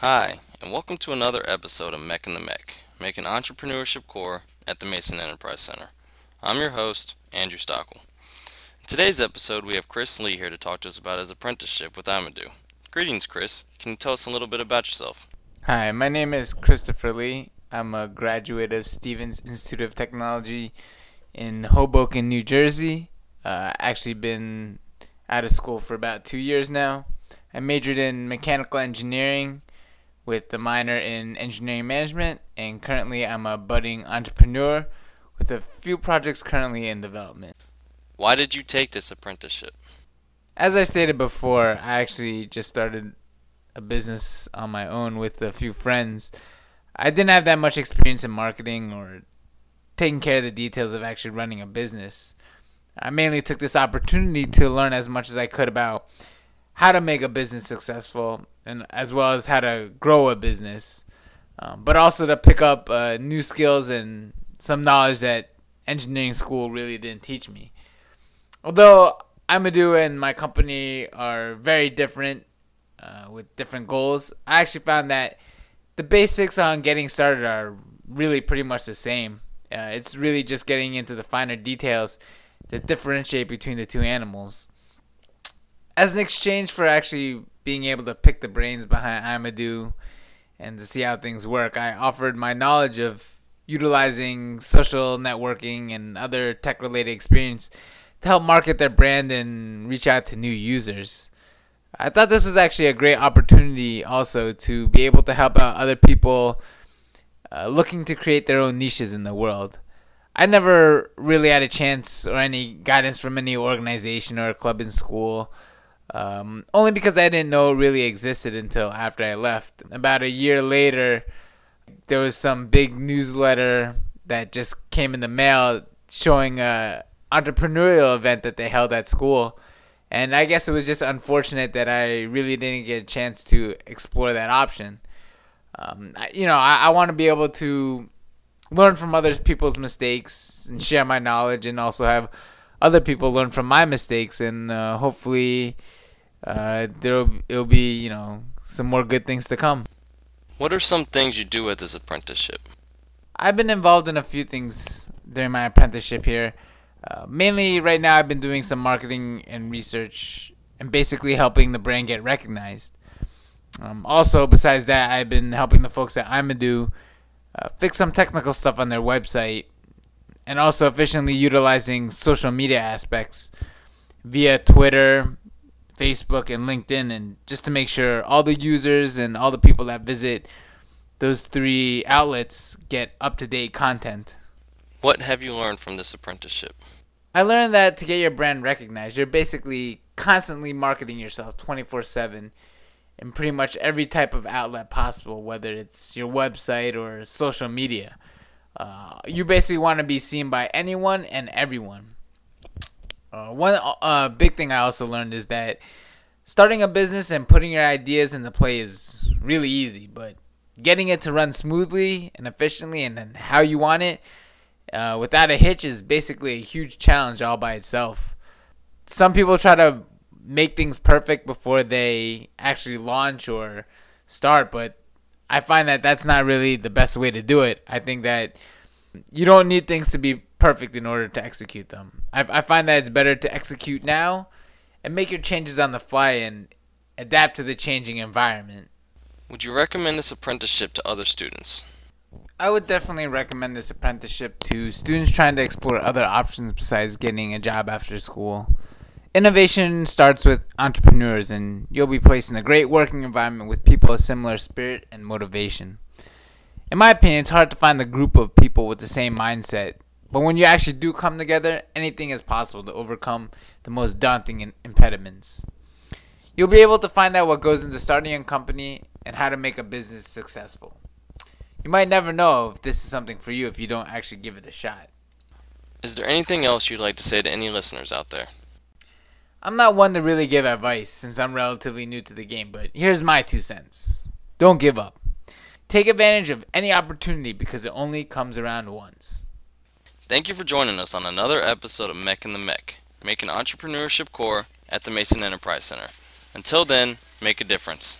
Hi, and welcome to another episode of MEC in the MEC, making entrepreneurship core at the Mason Enterprise Center. I'm your host, Andrew Stockwell. In today's episode, we have Chris Lee here to talk to us about his apprenticeship with Amadou. Greetings, Chris. Can you tell us a little bit about yourself? Hi, my name is Christopher Lee. I'm a graduate of Stevens Institute of Technology in Hoboken, New Jersey. Uh, actually been out of school for about two years now. I majored in mechanical engineering with the minor in engineering management, and currently I'm a budding entrepreneur with a few projects currently in development. Why did you take this apprenticeship? As I stated before, I actually just started a business on my own with a few friends. I didn't have that much experience in marketing or taking care of the details of actually running a business. I mainly took this opportunity to learn as much as I could about how to make a business successful and as well as how to grow a business, um, but also to pick up uh, new skills and some knowledge that engineering school really didn't teach me. Although Amadou and my company are very different uh, with different goals, I actually found that the basics on getting started are really pretty much the same. Uh, it's really just getting into the finer details that differentiate between the two animals as an exchange for actually being able to pick the brains behind Amadou and to see how things work, I offered my knowledge of utilizing social networking and other tech related experience to help market their brand and reach out to new users. I thought this was actually a great opportunity also to be able to help out other people uh, looking to create their own niches in the world. I never really had a chance or any guidance from any organization or club in school um, only because I didn't know it really existed until after I left. About a year later, there was some big newsletter that just came in the mail showing a entrepreneurial event that they held at school. And I guess it was just unfortunate that I really didn't get a chance to explore that option. Um, I, you know, I, I want to be able to learn from other people's mistakes and share my knowledge, and also have other people learn from my mistakes, and uh, hopefully uh, there'll it'll be you know some more good things to come. What are some things you do with this apprenticeship? I've been involved in a few things during my apprenticeship here. Uh, mainly, right now, I've been doing some marketing and research, and basically helping the brand get recognized. Um, also, besides that, I've been helping the folks at Amadou uh, fix some technical stuff on their website, and also efficiently utilizing social media aspects via Twitter, Facebook and LinkedIn, and just to make sure all the users and all the people that visit those three outlets get up to date content. What have you learned from this apprenticeship? I learned that to get your brand recognized, you're basically constantly marketing yourself 24 7 in pretty much every type of outlet possible, whether it's your website or social media. Uh, you basically want to be seen by anyone and everyone. Uh, one uh, big thing I also learned is that starting a business and putting your ideas into play is really easy, but getting it to run smoothly and efficiently and how you want it uh, without a hitch is basically a huge challenge all by itself. Some people try to make things perfect before they actually launch or start, but I find that that's not really the best way to do it. I think that you don't need things to be perfect in order to execute them. I, I find that it's better to execute now and make your changes on the fly and adapt to the changing environment. Would you recommend this apprenticeship to other students? I would definitely recommend this apprenticeship to students trying to explore other options besides getting a job after school. Innovation starts with entrepreneurs, and you'll be placed in a great working environment with people of similar spirit and motivation. In my opinion, it's hard to find the group of people with the same mindset but when you actually do come together, anything is possible to overcome the most daunting impediments. You'll be able to find out what goes into starting a company and how to make a business successful. You might never know if this is something for you if you don't actually give it a shot. Is there anything else you'd like to say to any listeners out there? I'm not one to really give advice since I'm relatively new to the game, but here's my two cents. Don't give up. Take advantage of any opportunity because it only comes around once. Thank you for joining us on another episode of MEC in the MEC, making entrepreneurship core at the Mason Enterprise Center. Until then, make a difference.